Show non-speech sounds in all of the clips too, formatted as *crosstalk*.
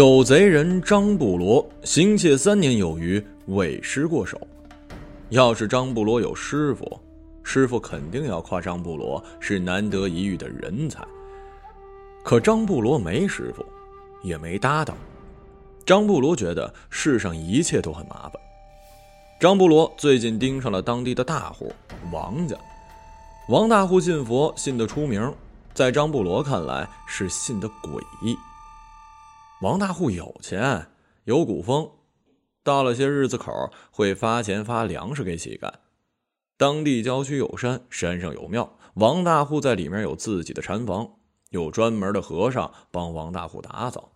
有贼人张布罗行窃三年有余，未失过手。要是张布罗有师傅，师傅肯定要夸张布罗是难得一遇的人才。可张布罗没师傅，也没搭档。张布罗觉得世上一切都很麻烦。张布罗最近盯上了当地的大户王家。王大户信佛，信得出名，在张布罗看来是信得诡异。王大户有钱，有古风，到了些日子口会发钱发粮食给乞丐。当地郊区有山，山上有庙，王大户在里面有自己的禅房，有专门的和尚帮王大户打扫。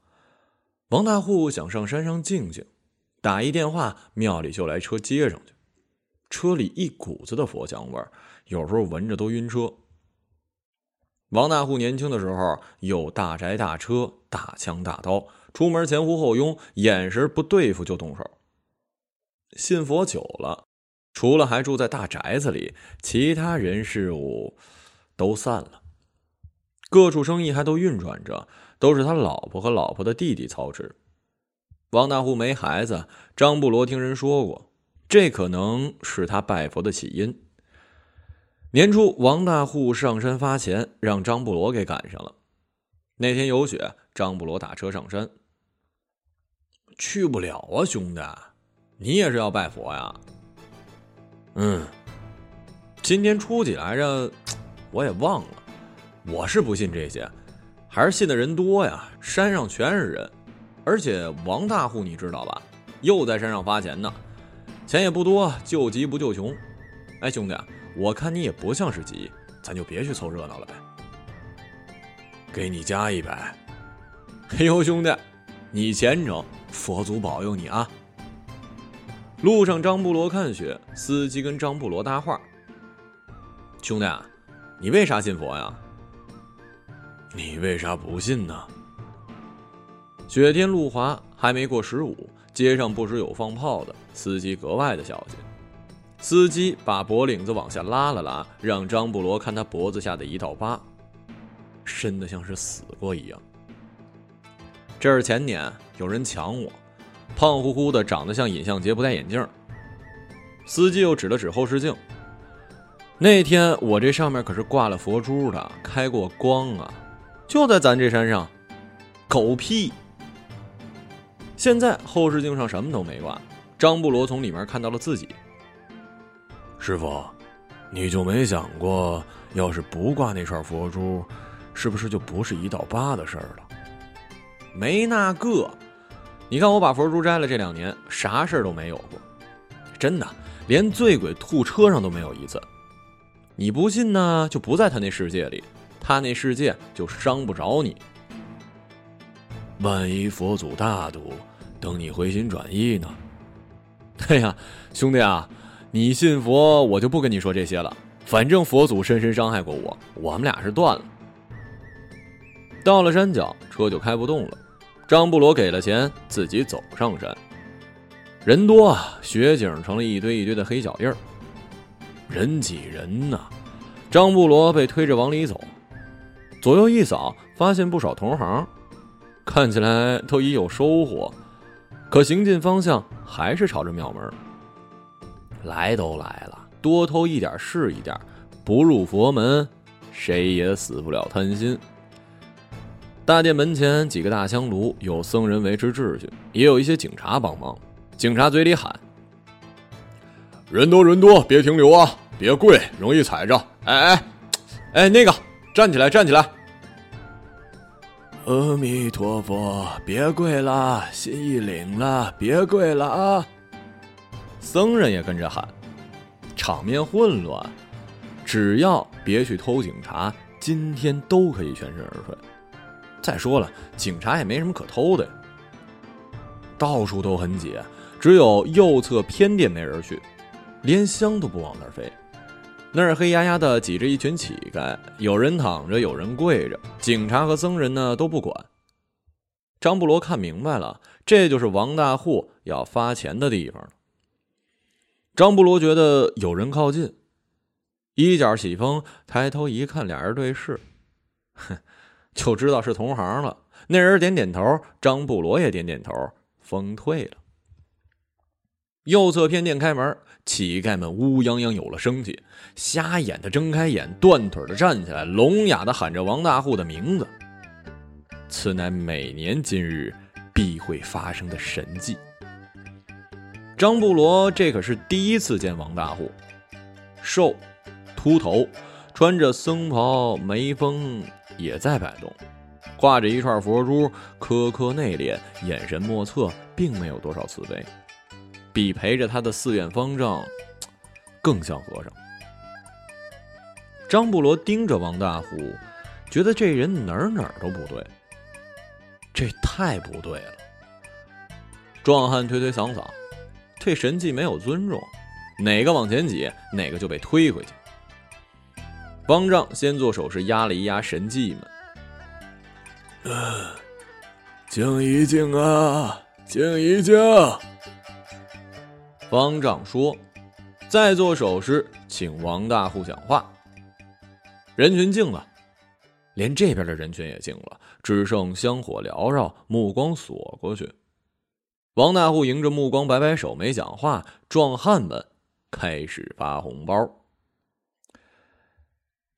王大户想上山上静静，打一电话，庙里就来车接上去。车里一股子的佛香味儿。有时候闻着都晕车。王大户年轻的时候有大宅大车大枪大刀，出门前呼后拥，眼神不对付就动手。信佛久了，除了还住在大宅子里，其他人事物都散了，各处生意还都运转着，都是他老婆和老婆的弟弟操持。王大户没孩子，张布罗听人说过，这可能是他拜佛的起因。年初，王大户上山发钱，让张布罗给赶上了。那天有雪，张布罗打车上山。去不了啊，兄弟，你也是要拜佛呀？嗯，今天初几来着？我也忘了。我是不信这些，还是信的人多呀。山上全是人，而且王大户你知道吧？又在山上发钱呢，钱也不多，救急不救穷。哎，兄弟。我看你也不像是急，咱就别去凑热闹了呗。给你加一百。嘿呦，兄弟，你虔诚，佛祖保佑你啊！路上，张布罗看雪，司机跟张布罗搭话：“兄弟，你为啥信佛呀？你为啥不信呢？”雪天路滑，还没过十五，街上不时有放炮的，司机格外的小心。司机把脖领子往下拉了拉，让张布罗看他脖子下的一道疤，深的像是死过一样。这是前年有人抢我，胖乎乎的，长得像尹相杰，不戴眼镜。司机又指了指后视镜，那天我这上面可是挂了佛珠的，开过光啊，就在咱这山上。狗屁！现在后视镜上什么都没挂，张布罗从里面看到了自己。师傅，你就没想过，要是不挂那串佛珠，是不是就不是一道疤的事儿了？没那个，你看我把佛珠摘了，这两年啥事儿都没有过，真的，连醉鬼吐车上都没有一次。你不信呢，就不在他那世界里，他那世界就伤不着你。万一佛祖大度，等你回心转意呢？*laughs* 哎呀，兄弟啊！你信佛，我就不跟你说这些了。反正佛祖深深伤害过我，我们俩是断了。到了山脚，车就开不动了。张布罗给了钱，自己走上山。人多啊，雪景成了一堆一堆的黑脚印儿，人挤人呐。张布罗被推着往里走，左右一扫，发现不少同行，看起来都已有收获，可行进方向还是朝着庙门。来都来了，多偷一点是一点，不入佛门，谁也死不了贪心。大殿门前几个大香炉，有僧人维持秩序，也有一些警察帮忙。警察嘴里喊：“人多人多，别停留啊，别跪，容易踩着。哎哎，哎，那个，站起来，站起来。阿弥陀佛，别跪了，心意领了，别跪了啊。”僧人也跟着喊，场面混乱。只要别去偷警察，今天都可以全身而退。再说了，警察也没什么可偷的呀。到处都很挤，只有右侧偏殿没人去，连香都不往那儿飞。那儿黑压压的挤着一群乞丐，有人躺着，有人跪着。警察和僧人呢都不管。张布罗看明白了，这就是王大户要发钱的地方张布罗觉得有人靠近，衣角起风，抬头一看，俩人对视，哼，就知道是同行了。那人点点头，张布罗也点点头，风退了。右侧偏殿开门，乞丐们乌泱泱有了生气，瞎眼的睁开眼，断腿的站起来，聋哑的喊着王大户的名字。此乃每年今日必会发生的神迹。张布罗这可是第一次见王大户，瘦，秃头，穿着僧袍，眉峰也在摆动，挂着一串佛珠，苛刻内敛，眼神莫测，并没有多少慈悲。比陪着他的寺院方丈更像和尚。张布罗盯着王大虎，觉得这人哪儿哪儿都不对，这太不对了。壮汉推推搡搡，对神迹没有尊重，哪个往前挤，哪个就被推回去。方丈先做手势压了一压神迹们，静一静啊，静一静。方丈说：“再做手势，请王大户讲话。”人群静了，连这边的人群也静了，只剩香火缭绕，目光锁过去。王大户迎着目光摆摆手，没讲话。壮汉们开始发红包。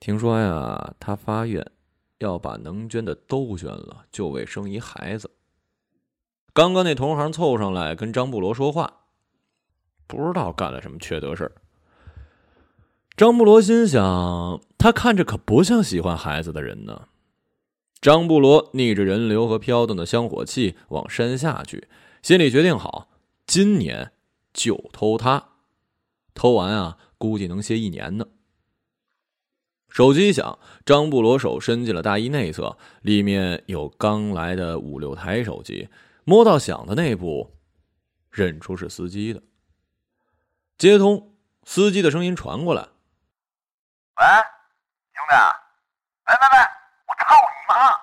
听说呀，他发愿要把能捐的都捐了，就为生一孩子。刚刚那同行凑上来跟张布罗说话。不知道干了什么缺德事。张布罗心想，他看着可不像喜欢孩子的人呢。张布罗逆着人流和飘动的香火气往山下去，心里决定好，今年就偷他。偷完啊，估计能歇一年呢。手机响，张布罗手伸进了大衣内侧，里面有刚来的五六台手机，摸到响的那部，认出是司机的。接通，司机的声音传过来：“喂，兄弟，喂喂喂，我操你妈！”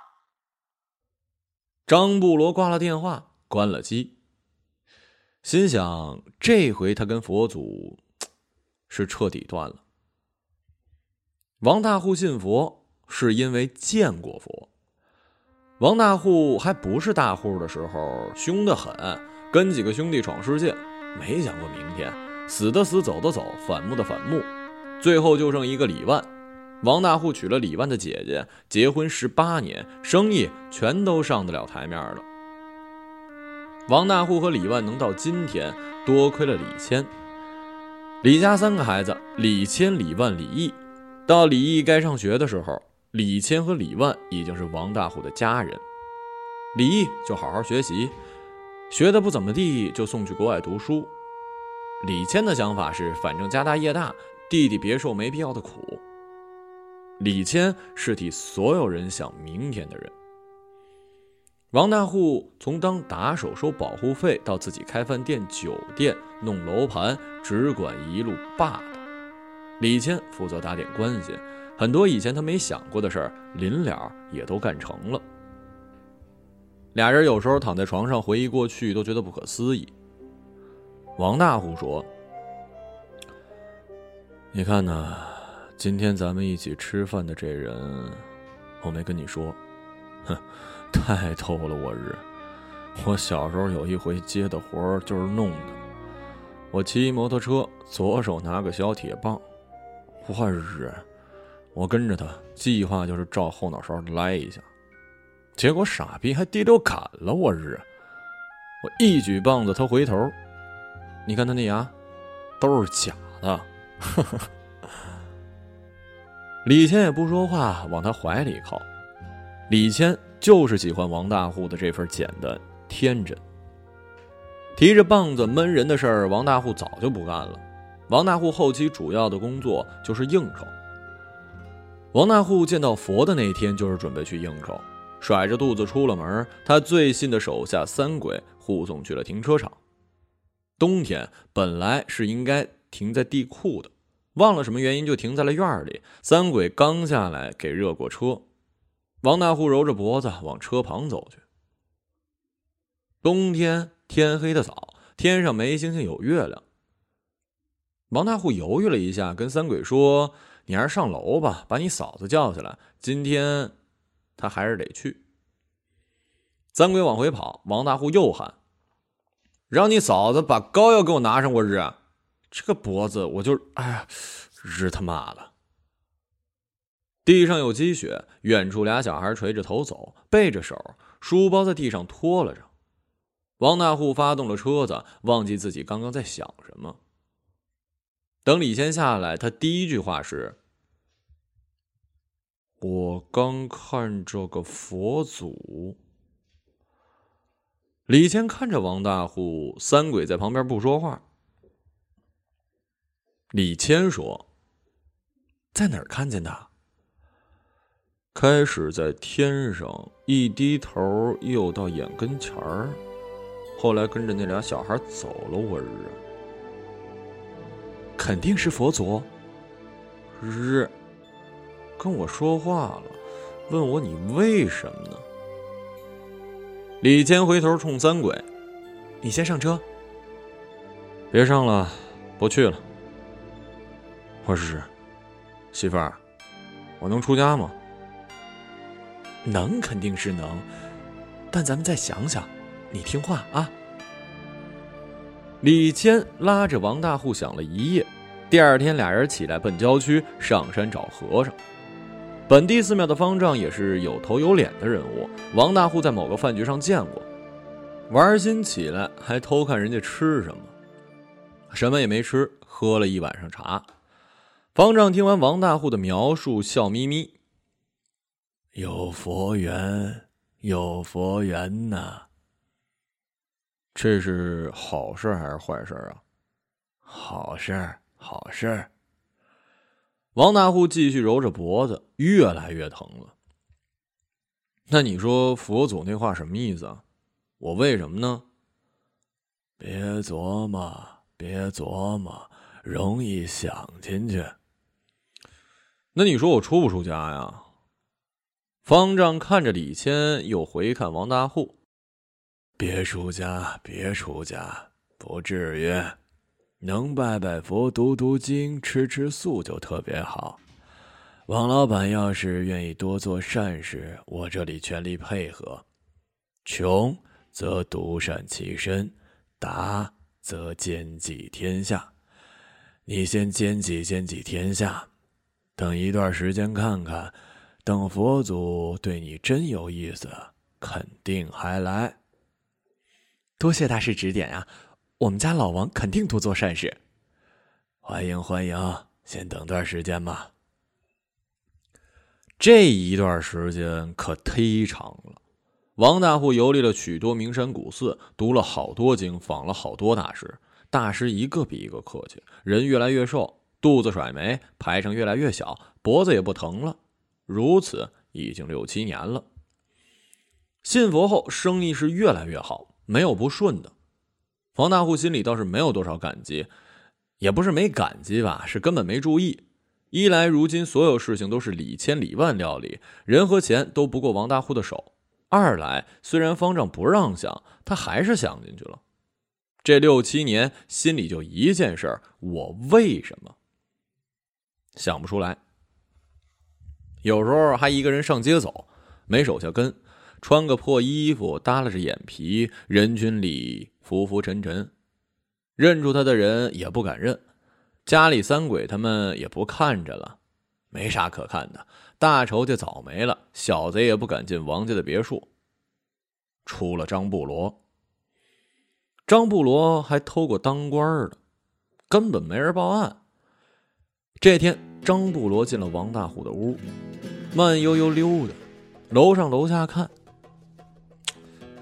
张布罗挂了电话，关了机，心想：这回他跟佛祖是彻底断了。王大户信佛是因为见过佛。王大户还不是大户的时候，凶得很，跟几个兄弟闯世界，没想过明天。死的死，走的走，反目的反目，最后就剩一个李万。王大户娶了李万的姐姐，结婚十八年，生意全都上得了台面了。王大户和李万能到今天，多亏了李谦。李家三个孩子：李谦、李万、李毅。到李毅该上学的时候，李谦和李万已经是王大户的家人。李毅就好好学习，学的不怎么地，就送去国外读书。李谦的想法是，反正家大业大，弟弟别受没必要的苦。李谦是替所有人想明天的人。王大户从当打手收保护费，到自己开饭店、酒店、弄楼盘，只管一路霸道。李谦负责打点关系，很多以前他没想过的事儿，临了也都干成了。俩人有时候躺在床上回忆过去，都觉得不可思议。王大户说：“你看呐，今天咱们一起吃饭的这人，我没跟你说，哼，太逗了我日！我小时候有一回接的活就是弄的。我骑摩托车，左手拿个小铁棒，我日！我跟着他，计划就是照后脑勺来一下，结果傻逼还第六砍了，我日！我一举棒子，他回头。”你看他那牙，都是假的。*laughs* 李谦也不说话，往他怀里靠。李谦就是喜欢王大户的这份简单天真。提着棒子闷人的事儿，王大户早就不干了。王大户后期主要的工作就是应酬。王大户见到佛的那天，就是准备去应酬，甩着肚子出了门。他最信的手下三鬼护送去了停车场。冬天本来是应该停在地库的，忘了什么原因就停在了院里。三鬼刚下来给热过车，王大户揉着脖子往车旁走去。冬天天黑的早，天上没星星有月亮。王大户犹豫了一下，跟三鬼说：“你还是上楼吧，把你嫂子叫下来。今天他还是得去。”三鬼往回跑，王大户又喊：“让你嫂子把膏药给我拿上，我日！这个脖子我就……哎呀，日他妈的！”地上有积雪，远处俩小孩垂着头走，背着手，书包在地上拖了着。王大户发动了车子，忘记自己刚刚在想什么。等李谦下来，他第一句话是：“我刚看着个佛祖。”李谦看着王大户，三鬼在旁边不说话。李谦说：“在哪儿看见的？”开始在天上，一低头又到眼跟前儿，后来跟着那俩小孩走了。我日，肯定是佛祖。日，跟我说话了，问我你为什么呢？李谦回头冲三鬼：“你先上车。”别上了，不去了。我日，媳妇儿，我能出家吗？能肯定是能，但咱们再想想，你听话啊。李谦拉着王大户想了一夜，第二天俩人起来奔郊区上山找和尚。本地寺庙的方丈也是有头有脸的人物，王大户在某个饭局上见过，玩心起来还偷看人家吃什么，什么也没吃，喝了一晚上茶。方丈听完王大户的描述，笑眯眯。有佛缘，有佛缘呐。这是好事还是坏事啊？好事，好事。王大户继续揉着脖子，越来越疼了。那你说佛祖那话什么意思啊？我为什么呢？别琢磨，别琢磨，容易想进去。那你说我出不出家呀？方丈看着李谦，又回看王大户：“别出家，别出家，不至于。能拜拜佛、读读经、吃吃素就特别好。王老板要是愿意多做善事，我这里全力配合。穷则独善其身，达则兼济天下。你先兼济兼济天下，等一段时间看看。”等佛祖对你真有意思，肯定还来。多谢大师指点啊！我们家老王肯定多做善事。欢迎欢迎，先等段时间吧。这一段时间可忒长了。王大户游历了许多名山古寺，读了好多经，访了好多大师。大师一个比一个客气，人越来越瘦，肚子甩没，排场越来越小，脖子也不疼了。如此已经六七年了。信佛后，生意是越来越好，没有不顺的。王大户心里倒是没有多少感激，也不是没感激吧，是根本没注意。一来，如今所有事情都是李千里万料理，人和钱都不过王大户的手；二来，虽然方丈不让想，他还是想进去了。这六七年，心里就一件事儿：我为什么想不出来？有时候还一个人上街走，没手下跟，穿个破衣服，耷拉着眼皮，人群里浮浮沉沉，认出他的人也不敢认，家里三鬼他们也不看着了，没啥可看的，大仇家早没了，小贼也不敢进王家的别墅。除了张布罗，张布罗还偷过当官的，根本没人报案。这天，张布罗进了王大虎的屋，慢悠悠溜达，楼上楼下看，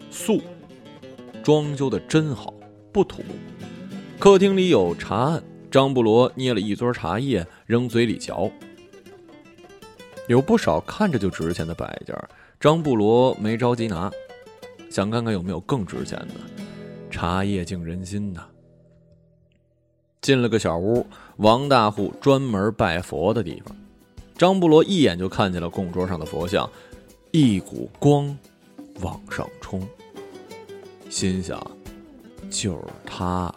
素，装修的真好，不土。客厅里有茶案，张布罗捏了一撮茶叶扔嘴里嚼，有不少看着就值钱的摆件，张布罗没着急拿，想看看有没有更值钱的。茶叶静人心呐。*laughs* 进了个小屋，王大户专门拜佛的地方。张布罗一眼就看见了供桌上的佛像，一股光往上冲，心想就是他了。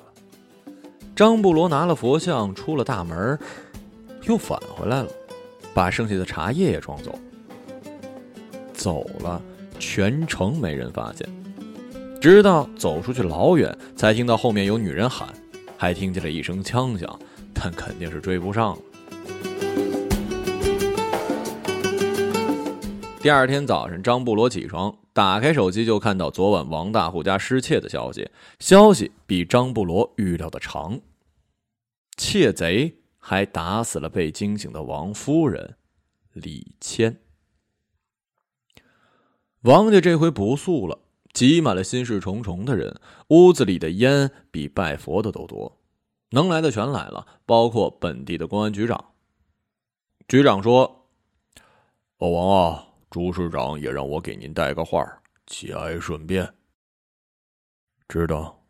张布罗拿了佛像出了大门，又返回来了，把剩下的茶叶也装走。走了，全程没人发现，直到走出去老远，才听到后面有女人喊，还听见了一声枪响，但肯定是追不上了。第二天早晨，张布罗起床，打开手机就看到昨晚王大户家失窃的消息。消息比张布罗预料的长，窃贼还打死了被惊醒的王夫人李谦。王家这回不素了，挤满了心事重重的人，屋子里的烟比拜佛的都多，能来的全来了，包括本地的公安局长。局长说：“老王啊。”朱市长也让我给您带个话，节哀顺变。知道，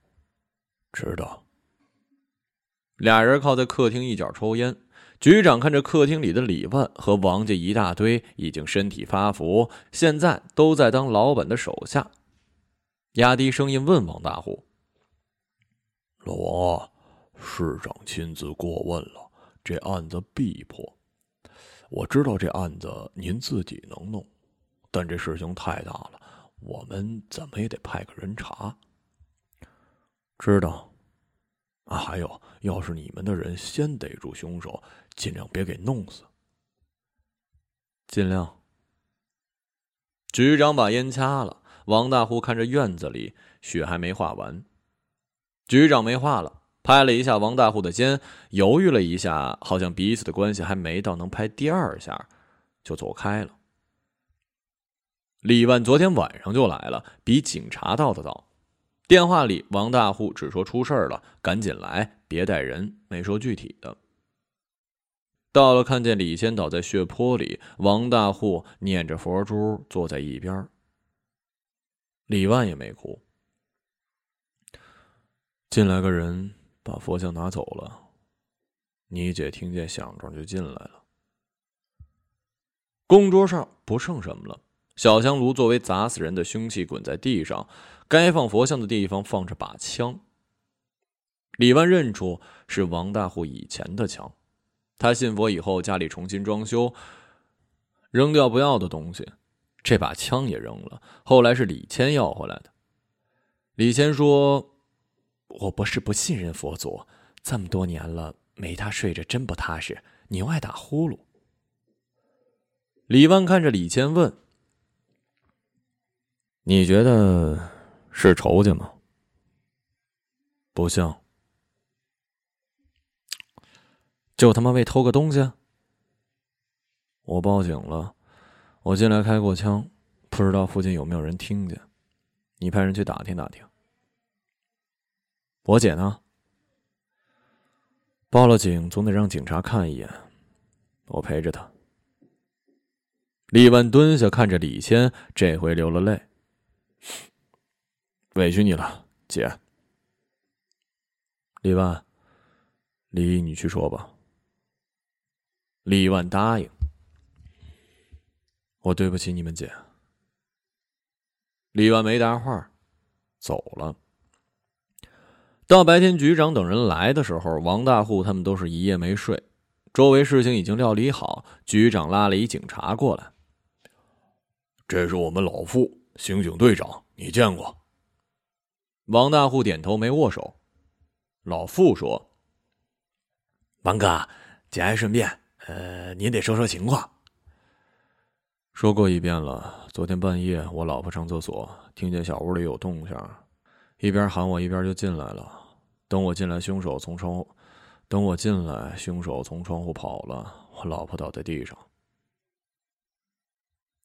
知道。俩人靠在客厅一角抽烟。局长看着客厅里的李万和王家一大堆，已经身体发福，现在都在当老板的手下，压低声音问王大户：“老王啊，市长亲自过问了，这案子必破。我知道这案子您自己能弄。”但这事情太大了，我们怎么也得派个人查。知道。啊，还有，要是你们的人先逮住凶手，尽量别给弄死。尽量。局长把烟掐了。王大户看着院子里雪还没化完，局长没话了，拍了一下王大户的肩，犹豫了一下，好像彼此的关系还没到能拍第二下，就走开了。李万昨天晚上就来了，比警察到的早。电话里，王大户只说出事了，赶紧来，别带人，没说具体的。到了，看见李谦倒在血泊里，王大户念着佛珠坐在一边。李万也没哭。进来个人把佛像拿走了，你姐听见响声就进来了。供桌上不剩什么了。小香炉作为砸死人的凶器滚在地上，该放佛像的地方放着把枪。李万认出是王大户以前的枪，他信佛以后家里重新装修，扔掉不要的东西，这把枪也扔了。后来是李谦要回来的。李谦说：“我不是不信任佛祖，这么多年了没他睡着真不踏实，牛爱打呼噜。”李万看着李谦问。你觉得是仇家吗？不像，就他妈为偷个东西。我报警了，我进来开过枪，不知道附近有没有人听见。你派人去打听打听。我姐呢？报了警，总得让警察看一眼。我陪着他。李万蹲下，看着李谦，这回流了泪。委屈你了，姐。李万，李你去说吧。李万答应。我对不起你们姐。李万没搭话，走了。到白天局长等人来的时候，王大户他们都是一夜没睡，周围事情已经料理好。局长拉了一警察过来，这是我们老傅。刑警队长，你见过？王大户点头，没握手。老傅说：“王哥，节哀顺变，呃，您得说说情况。”说过一遍了。昨天半夜，我老婆上厕所，听见小屋里有动静，一边喊我，一边就进来了。等我进来，凶手从窗户，等我进来，凶手从窗户跑了。我老婆倒在地上，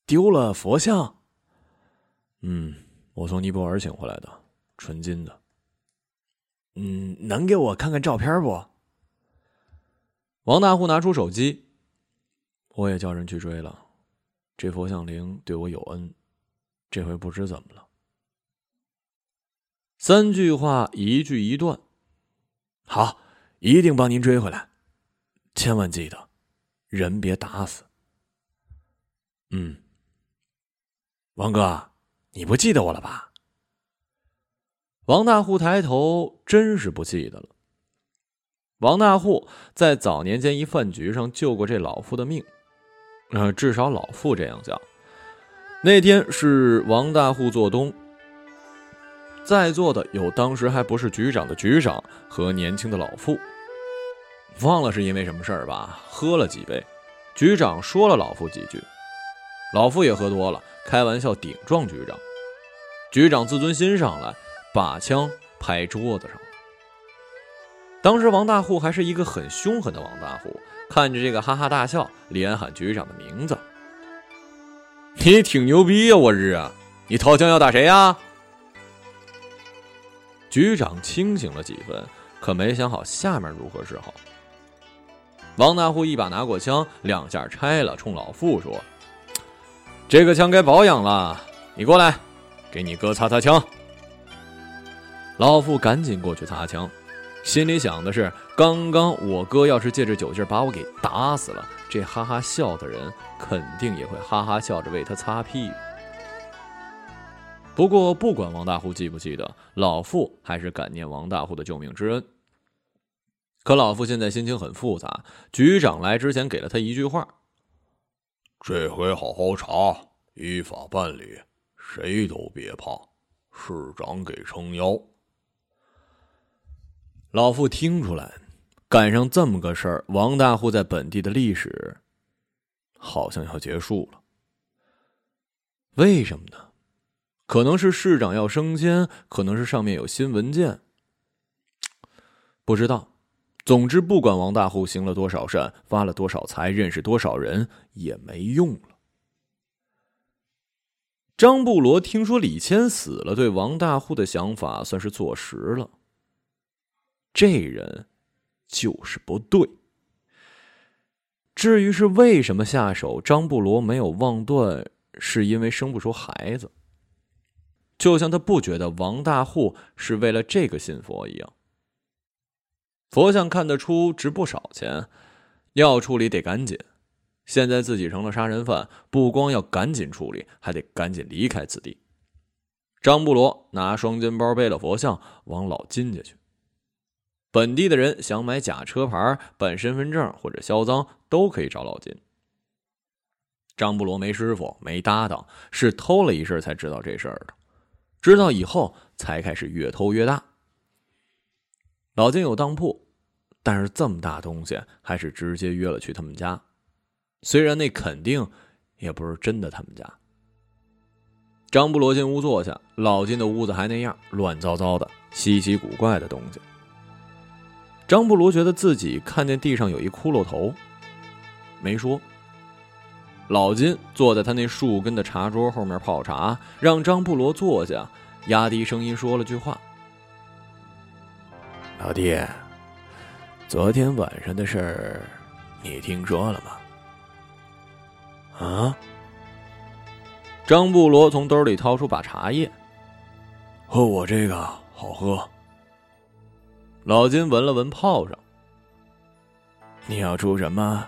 丢了佛像。嗯，我从尼泊尔请回来的，纯金的。嗯，能给我看看照片不？王大户拿出手机，我也叫人去追了。这佛像灵对我有恩，这回不知怎么了。三句话，一句一段。好，一定帮您追回来，千万记得，人别打死。嗯，王哥。你不记得我了吧？王大户抬头，真是不记得了。王大户在早年间一饭局上救过这老妇的命，呃，至少老妇这样讲。那天是王大户做东，在座的有当时还不是局长的局长和年轻的老妇。忘了是因为什么事儿吧，喝了几杯，局长说了老妇几句，老妇也喝多了，开玩笑顶撞局长，局长自尊心上来，把枪拍桌子上。当时王大户还是一个很凶狠的王大户，看着这个哈哈大笑，连喊局长的名字：“你挺牛逼呀，我日啊！你掏枪要打谁呀？”局长清醒了几分，可没想好下面如何是好。王大户一把拿过枪，两下拆了，冲老傅说：“这个枪该保养了，你过来，给你哥擦擦枪。”老傅赶紧过去擦枪，心里想的是：刚刚我哥要是借着酒劲把我给打死了，这哈哈笑的人肯定也会哈哈笑着为他擦屁股。不过，不管王大户记不记得，老傅还是感念王大户的救命之恩。可老傅现在心情很复杂。局长来之前给了他一句话：“这回好好查，依法办理，谁都别怕，市长给撑腰。”老傅听出来，赶上这么个事儿，王大户在本地的历史好像要结束了。为什么呢？可能是市长要升迁，可能是上面有新文件，不知道。总之，不管王大户行了多少善，发了多少财，认识多少人，也没用了。张布罗听说李谦死了，对王大户的想法算是坐实了。这人就是不对。至于是为什么下手，张布罗没有妄断，是因为生不出孩子。就像他不觉得王大户是为了这个信佛一样。佛像看得出值不少钱，要处理得赶紧。现在自己成了杀人犯，不光要赶紧处理，还得赶紧离开此地。张布罗拿双肩包背了佛像，往老金家去。本地的人想买假车牌、办身份证或者销赃，都可以找老金。张布罗没师傅，没搭档，是偷了一阵才知道这事儿的。知道以后，才开始越偷越大。老金有当铺，但是这么大东西还是直接约了去他们家。虽然那肯定也不是真的他们家。张布罗进屋坐下，老金的屋子还那样乱糟糟的，稀奇古怪的东西。张布罗觉得自己看见地上有一骷髅头，没说。老金坐在他那树根的茶桌后面泡茶，让张布罗坐下，压低声音说了句话。老弟，昨天晚上的事儿，你听说了吗？啊！张布罗从兜里掏出把茶叶，喝我这个好喝。老金闻了闻，泡上。你要出什么？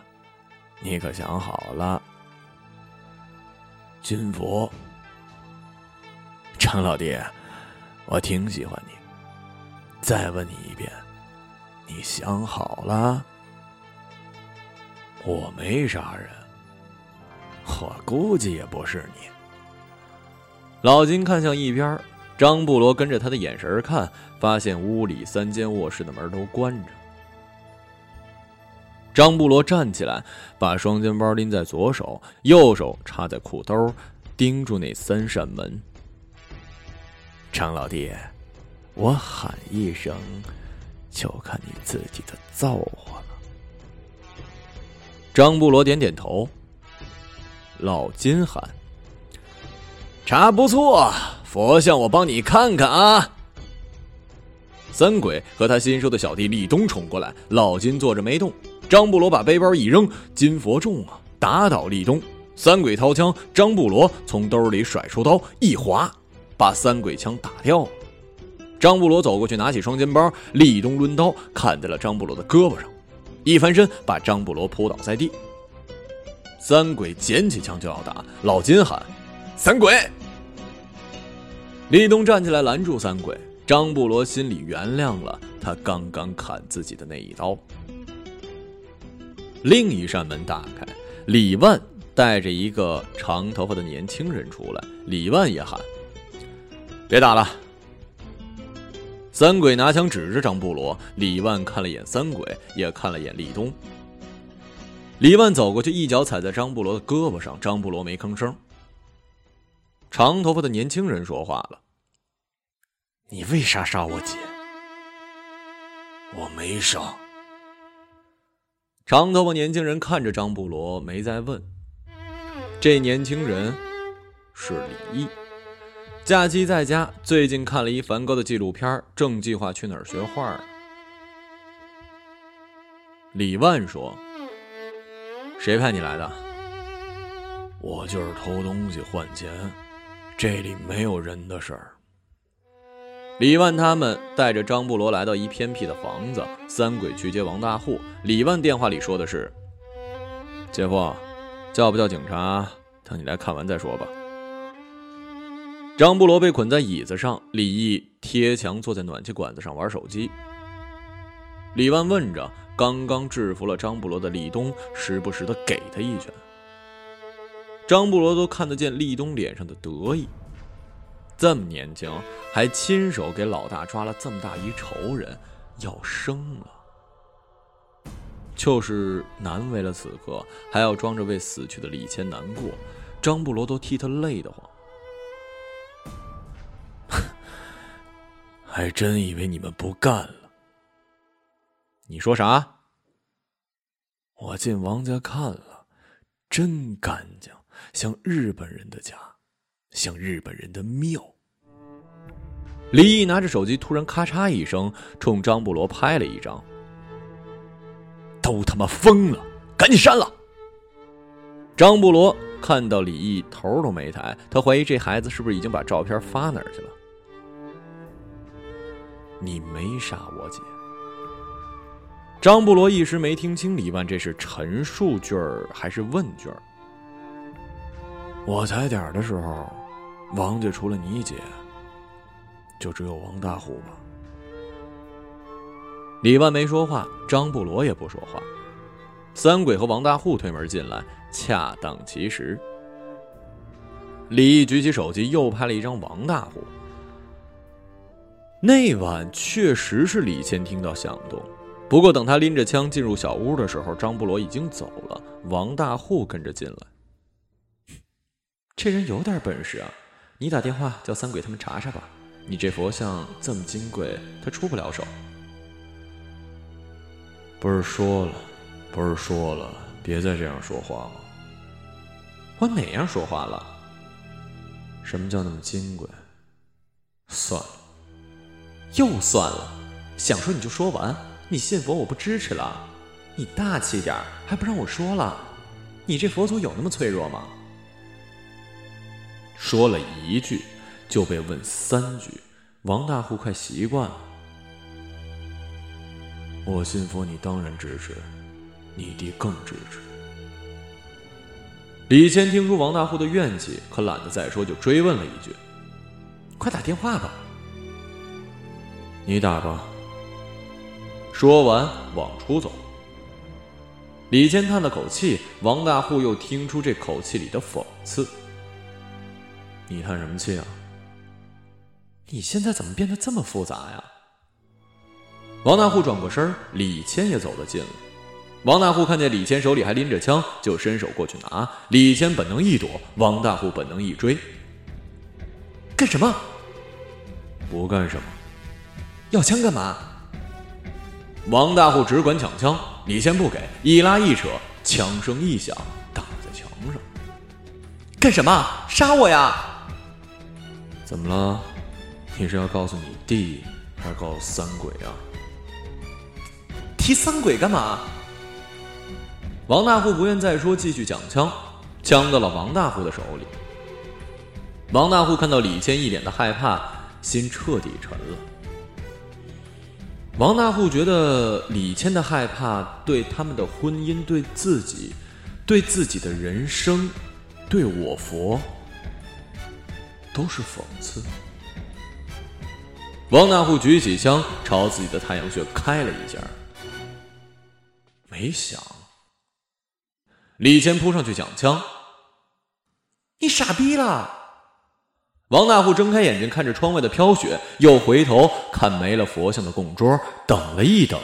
你可想好了？金佛，张老弟，我挺喜欢你。再问你一遍，你想好了？我没杀人，我估计也不是你。老金看向一边，张布罗跟着他的眼神看，发现屋里三间卧室的门都关着。张布罗站起来，把双肩包拎在左手，右手插在裤兜，盯住那三扇门。张老弟。我喊一声，就看你自己的造化了。张布罗点点头。老金喊：“茶不错，佛像我帮你看看啊。”三鬼和他新收的小弟立冬冲过来，老金坐着没动。张布罗把背包一扔，金佛重啊，打倒立冬。三鬼掏枪，张布罗从兜里甩出刀，一划，把三鬼枪打掉了。张布罗走过去，拿起双肩包，立冬抡刀砍在了张布罗的胳膊上，一翻身把张布罗扑倒在地。三鬼捡起枪就要打，老金喊：“三鬼！”立冬站起来拦住三鬼。张布罗心里原谅了他刚刚砍自己的那一刀。另一扇门打开，李万带着一个长头发的年轻人出来，李万也喊：“别打了！”三鬼拿枪指着张布罗，李万看了眼三鬼，也看了眼立冬。李万走过去，一脚踩在张布罗的胳膊上，张布罗没吭声。长头发的年轻人说话了：“你为啥杀我姐？”我没杀。长头发年轻人看着张布罗，没再问。这年轻人是李毅，假期在家，最近看了一梵高的纪录片，正计划去哪儿学画呢。李万说：“谁派你来的？”我就是偷东西换钱，这里没有人的事儿。李万他们带着张布罗来到一偏僻的房子，三鬼去接王大户。李万电话里说的是：“姐夫，叫不叫警察？等你来看完再说吧。”张布罗被捆在椅子上，李毅贴墙坐在暖气管子上玩手机。李万问着刚刚制服了张布罗的李东，时不时的给他一拳。张布罗都看得见立冬脸上的得意。这么年轻，还亲手给老大抓了这么大一仇人，要生了，就是难为了此刻，还要装着为死去的李谦难过，张布罗都替他累得慌。还真以为你们不干了？你说啥？我进王家看了，真干净，像日本人的家。像日本人的庙。李毅拿着手机，突然咔嚓一声，冲张布罗拍了一张。都他妈疯了，赶紧删了！张布罗看到李毅头都没抬，他怀疑这孩子是不是已经把照片发哪儿去了。你没杀我姐。张布罗一时没听清李万这是陈述句儿还是问句儿。我踩点的时候。王家除了你姐，就只有王大虎吧。李万没说话，张布罗也不说话。三鬼和王大户推门进来，恰当其时。李毅举起手机，又拍了一张王大户。那晚确实是李谦听到响动，不过等他拎着枪进入小屋的时候，张布罗已经走了，王大户跟着进来。这人有点本事啊！你打电话叫三鬼他们查查吧，你这佛像这么金贵，他出不了手。不是说了，不是说了，别再这样说话了。我哪样说话了？什么叫那么金贵？算了，又算了。想说你就说完，你信佛我不支持了。你大气点还不让我说了？你这佛祖有那么脆弱吗？说了一句，就被问三句。王大户快习惯了。我信佛，你当然支持，你弟更支持。李谦听出王大户的怨气，可懒得再说，就追问了一句：“快打电话吧。”你打吧。说完往出走。李谦叹了口气，王大户又听出这口气里的讽刺。你叹什么气啊？你现在怎么变得这么复杂呀？王大户转过身，李谦也走了近了。王大户看见李谦手里还拎着枪，就伸手过去拿。李谦本能一躲，王大户本能一追。干什么？不干什么。要枪干嘛？王大户只管抢枪，你先不给，一拉一扯，枪声一响，打在墙上。干什么？杀我呀！怎么了？你是要告诉你弟，还是告诉三鬼啊？提三鬼干嘛？王大户不愿再说，继续讲枪，枪到了王大户的手里。王大户看到李谦一脸的害怕，心彻底沉了。王大户觉得李谦的害怕对他们的婚姻、对自己、对自己的人生、对我佛。都是讽刺。王大户举起枪，朝自己的太阳穴开了一下，没响。李谦扑上去抢枪，你傻逼了！王大户睁开眼睛看着窗外的飘雪，又回头看没了佛像的供桌，等了一等，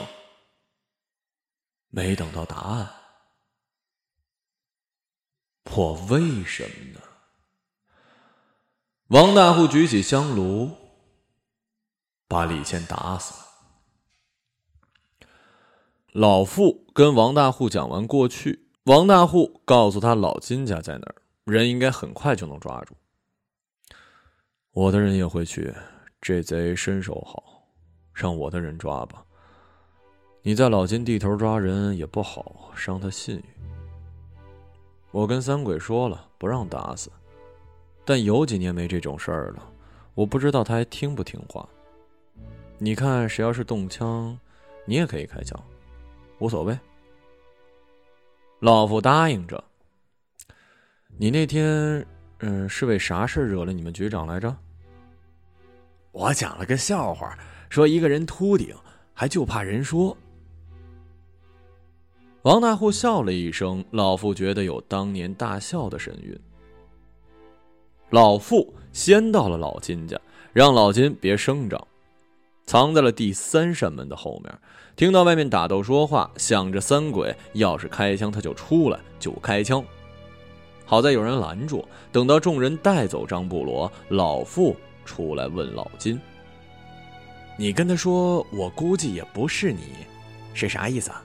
没等到答案。我为什么呢？王大户举起香炉，把李谦打死了。老傅跟王大户讲完过去，王大户告诉他老金家在哪儿，人应该很快就能抓住。我的人也会去，这贼身手好，让我的人抓吧。你在老金地头抓人也不好，伤他信誉。我跟三鬼说了，不让打死。但有几年没这种事儿了，我不知道他还听不听话。你看，谁要是动枪，你也可以开枪，无所谓。老夫答应着。你那天，嗯，是为啥事惹了你们局长来着？我讲了个笑话，说一个人秃顶，还就怕人说。王大户笑了一声，老妇觉得有当年大笑的神韵。老妇先到了老金家，让老金别声张，藏在了第三扇门的后面。听到外面打斗说话，想着三鬼要是开枪，他就出来就开枪。好在有人拦住。等到众人带走张布罗，老妇出来问老金：“你跟他说，我估计也不是你，是啥意思啊？”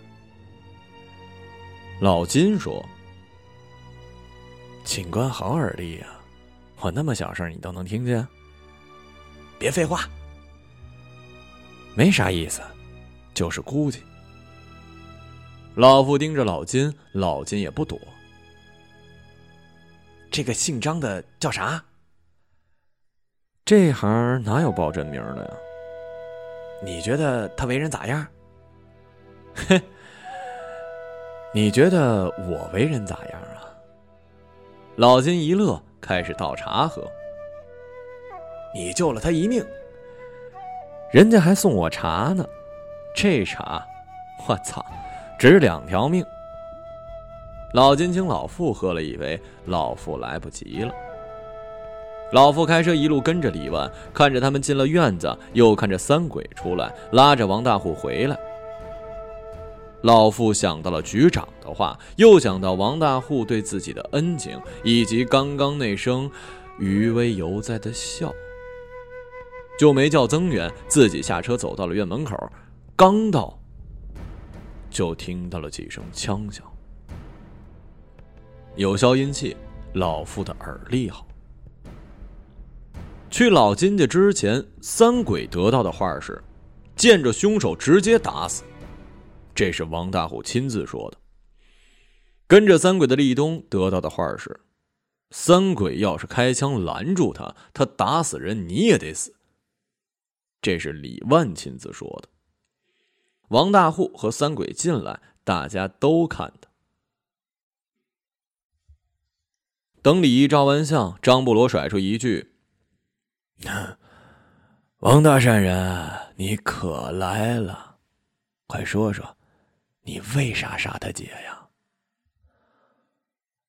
老金说：“警官好耳力呀。”我那么小声，你都能听见？别废话，没啥意思，就是估计。老夫盯着老金，老金也不躲。这个姓张的叫啥？这行哪有报真名的呀？你觉得他为人咋样？嘿，你觉得我为人咋样啊？老金一乐。开始倒茶喝。你救了他一命，人家还送我茶呢。这茶，我操，值两条命。老金请老傅喝了一杯，老傅来不及了。老傅开车一路跟着李万，看着他们进了院子，又看着三鬼出来，拉着王大户回来。老妇想到了局长的话，又想到王大户对自己的恩情，以及刚刚那声余威犹在的笑，就没叫增援，自己下车走到了院门口。刚到，就听到了几声枪响。有消音器，老妇的耳力好。去老金家之前，三鬼得到的话是：见着凶手直接打死。这是王大虎亲自说的。跟着三鬼的立冬得到的话是：三鬼要是开枪拦住他，他打死人你也得死。这是李万亲自说的。王大户和三鬼进来，大家都看他。等李毅照完相，张布罗甩出一句：“ *laughs* 王大善人，你可来了，快说说。”你为啥杀他姐呀？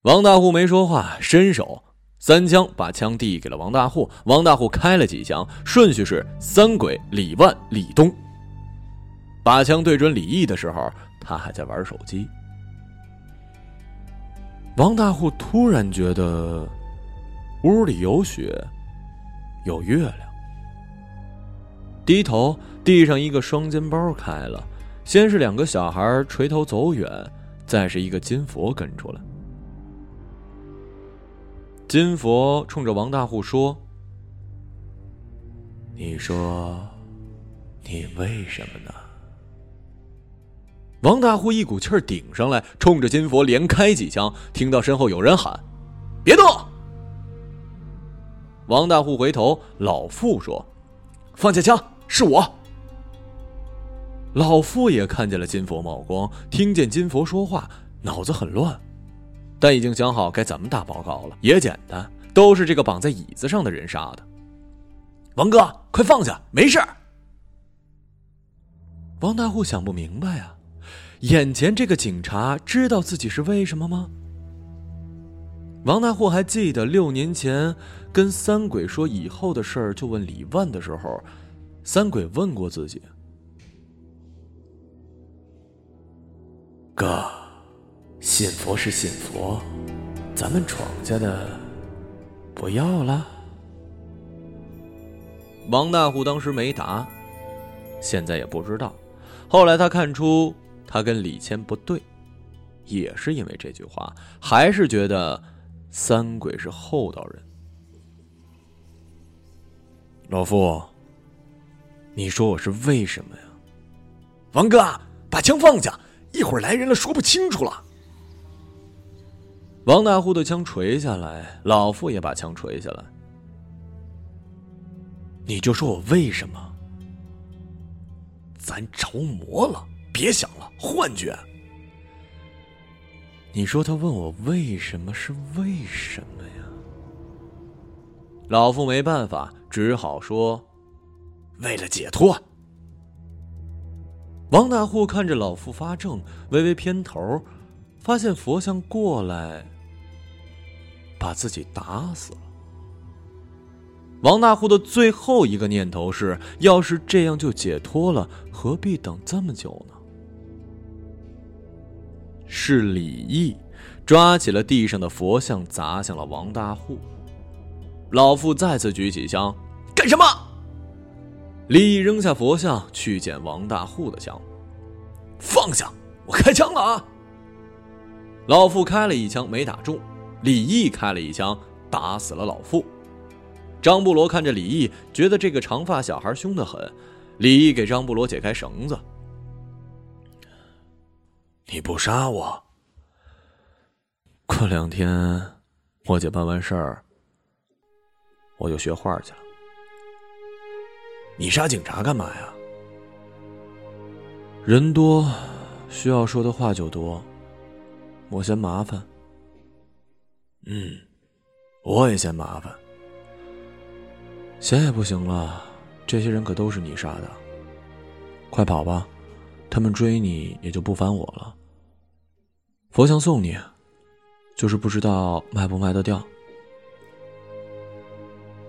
王大户没说话，伸手三枪把枪递给了王大户。王大户开了几枪，顺序是三鬼、李万、李东。把枪对准李毅的时候，他还在玩手机。王大户突然觉得屋里有雪，有月亮。低头，地上一个双肩包开了。先是两个小孩垂头走远，再是一个金佛跟出来。金佛冲着王大户说：“你说，你为什么呢？”王大户一股气儿顶上来，冲着金佛连开几枪。听到身后有人喊：“别动！”王大户回头，老傅说：“放下枪，是我。”老傅也看见了金佛冒光，听见金佛说话，脑子很乱，但已经想好该怎么打报告了。也简单，都是这个绑在椅子上的人杀的。王哥，快放下，没事。王大户想不明白啊，眼前这个警察知道自己是为什么吗？王大户还记得六年前跟三鬼说以后的事儿就问李万的时候，三鬼问过自己：“哥，信佛是信佛，咱们闯家的不要了。”王大户当时没答，现在也不知道。后来他看出他跟李谦不对，也是因为这句话，还是觉得。三鬼是厚道人，老夫，你说我是为什么呀？王哥，把枪放下，一会儿来人了说不清楚了。王大户的枪垂下来，老妇也把枪垂下来。你就说我为什么？咱着魔了，别想了，幻觉。你说他问我为什么是为什么呀？老妇没办法，只好说：“为了解脱。”王大户看着老妇发怔，微微偏头，发现佛像过来，把自己打死了。王大户的最后一个念头是：要是这样就解脱了，何必等这么久呢？是李毅抓起了地上的佛像，砸向了王大户。老妇再次举起枪，干什么？李毅扔下佛像，去捡王大户的枪，放下！我开枪了啊！老傅开了一枪，没打中。李毅开了一枪，打死了老傅。张布罗看着李毅，觉得这个长发小孩凶得很。李毅给张布罗解开绳子。你不杀我，过两天我姐办完事儿，我就学画去了。你杀警察干嘛呀？人多，需要说的话就多，我嫌麻烦。嗯，我也嫌麻烦。嫌也不行了，这些人可都是你杀的。快跑吧，他们追你也就不烦我了。佛像送你，就是不知道卖不卖得掉。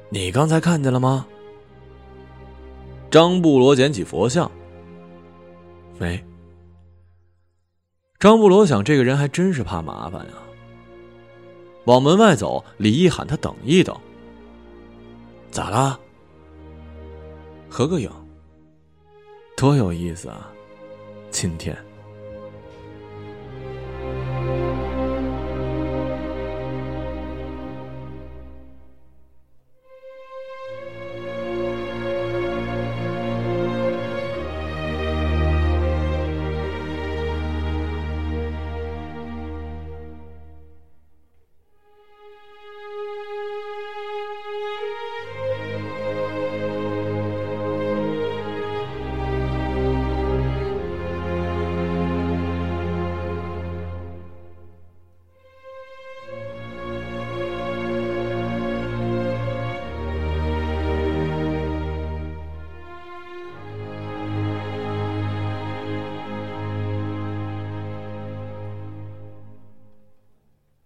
你刚才看见了吗？张布罗捡起佛像，没。张布罗想，这个人还真是怕麻烦呀。往门外走，李毅喊他等一等。咋啦？合个影，多有意思啊！今天。